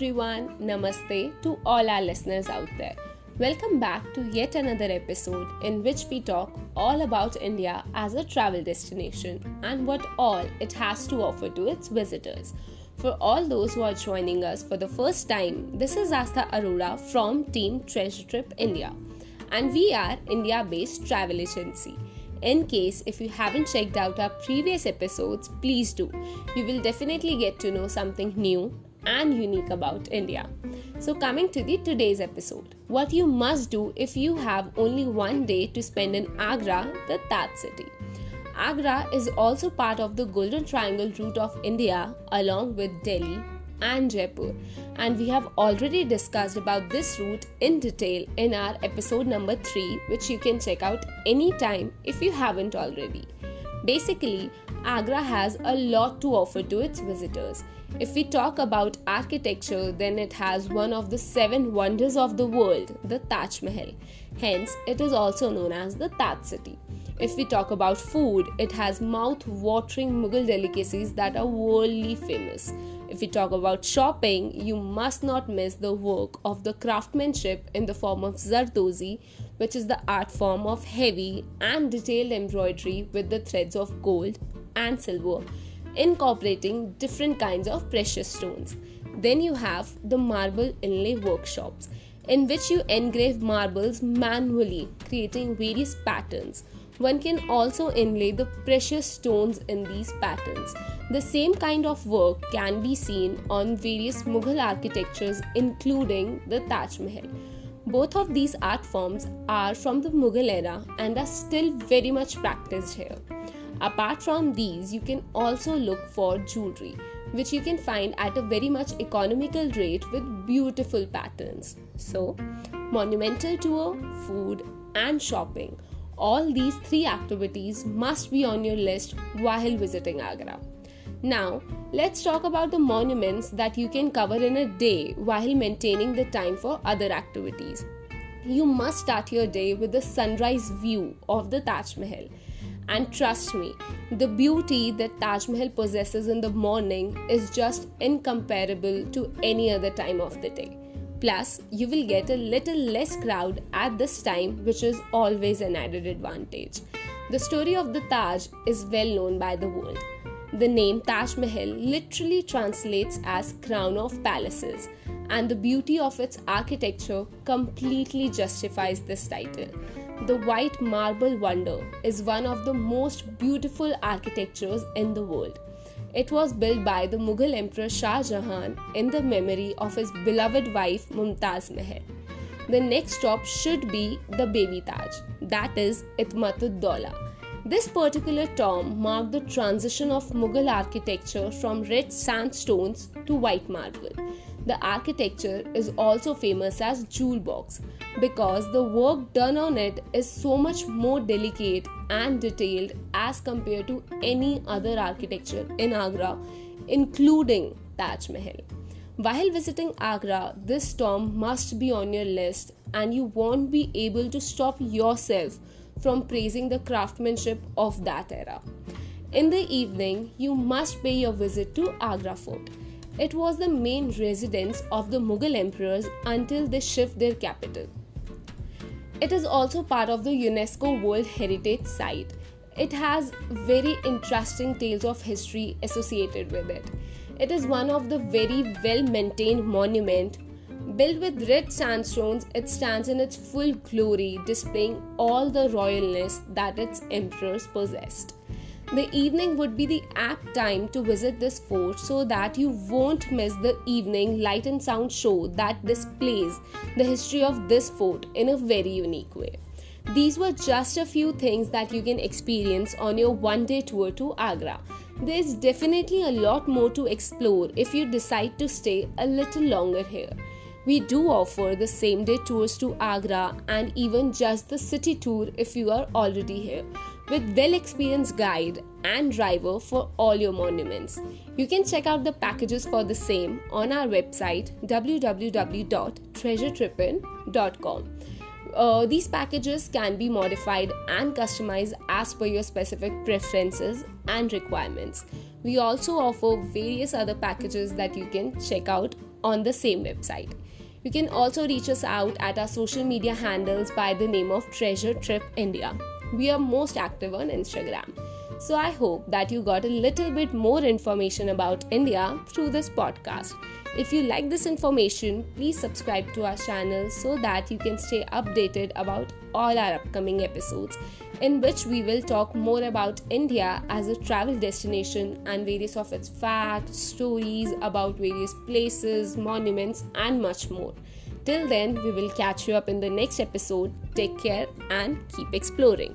everyone, Namaste to all our listeners out there. Welcome back to yet another episode in which we talk all about India as a travel destination and what all it has to offer to its visitors. For all those who are joining us for the first time, this is Astha Arora from Team Treasure Trip India, and we are India based travel agency. In case if you haven't checked out our previous episodes, please do. You will definitely get to know something new and unique about India. So coming to the today's episode. What you must do if you have only one day to spend in Agra, the Taj city. Agra is also part of the Golden Triangle route of India along with Delhi, and Jaipur. And we have already discussed about this route in detail in our episode number 3, which you can check out anytime if you haven't already. Basically, Agra has a lot to offer to its visitors. If we talk about architecture, then it has one of the seven wonders of the world, the Taj Mahal. Hence, it is also known as the Taj City. If we talk about food, it has mouth watering Mughal delicacies that are worldly famous. If we talk about shopping, you must not miss the work of the craftsmanship in the form of Zardozi, which is the art form of heavy and detailed embroidery with the threads of gold and silver, incorporating different kinds of precious stones. Then you have the marble inlay workshops, in which you engrave marbles manually, creating various patterns. One can also inlay the precious stones in these patterns. The same kind of work can be seen on various Mughal architectures, including the Taj Mahal. Both of these art forms are from the Mughal era and are still very much practiced here. Apart from these, you can also look for jewelry, which you can find at a very much economical rate with beautiful patterns. So, monumental tour, food, and shopping all these three activities must be on your list while visiting Agra. Now, let's talk about the monuments that you can cover in a day while maintaining the time for other activities. You must start your day with the sunrise view of the Taj Mahal. And trust me, the beauty that Taj Mahal possesses in the morning is just incomparable to any other time of the day. Plus, you will get a little less crowd at this time, which is always an added advantage. The story of the Taj is well known by the world. The name Taj Mahal literally translates as crown of palaces, and the beauty of its architecture completely justifies this title. The white marble wonder is one of the most beautiful architectures in the world. It was built by the Mughal Emperor Shah Jahan in the memory of his beloved wife Mumtaz Mahal. The next stop should be the Baby Taj, that is Itmatud. This particular tomb marked the transition of Mughal architecture from red sandstones to white marble. The architecture is also famous as Jewel Box because the work done on it is so much more delicate and detailed as compared to any other architecture in Agra, including Taj Mahal. While visiting Agra, this tomb must be on your list, and you won't be able to stop yourself from praising the craftsmanship of that era. In the evening, you must pay your visit to Agra Fort. It was the main residence of the Mughal emperors until they shift their capital. It is also part of the UNESCO World Heritage Site. It has very interesting tales of history associated with it. It is one of the very well maintained monument built with red sandstones it stands in its full glory displaying all the royalness that its emperors possessed the evening would be the apt time to visit this fort so that you won't miss the evening light and sound show that displays the history of this fort in a very unique way. These were just a few things that you can experience on your one day tour to Agra. There's definitely a lot more to explore if you decide to stay a little longer here. We do offer the same day tours to Agra and even just the city tour if you are already here with well experienced guide and driver for all your monuments. You can check out the packages for the same on our website www.treasuretrippin.com. Uh, these packages can be modified and customized as per your specific preferences and requirements. We also offer various other packages that you can check out on the same website. You can also reach us out at our social media handles by the name of Treasure Trip India. We are most active on Instagram. So I hope that you got a little bit more information about India through this podcast. If you like this information, please subscribe to our channel so that you can stay updated about all our upcoming episodes, in which we will talk more about India as a travel destination and various of its facts, stories about various places, monuments, and much more. Till then, we will catch you up in the next episode. Take care and keep exploring.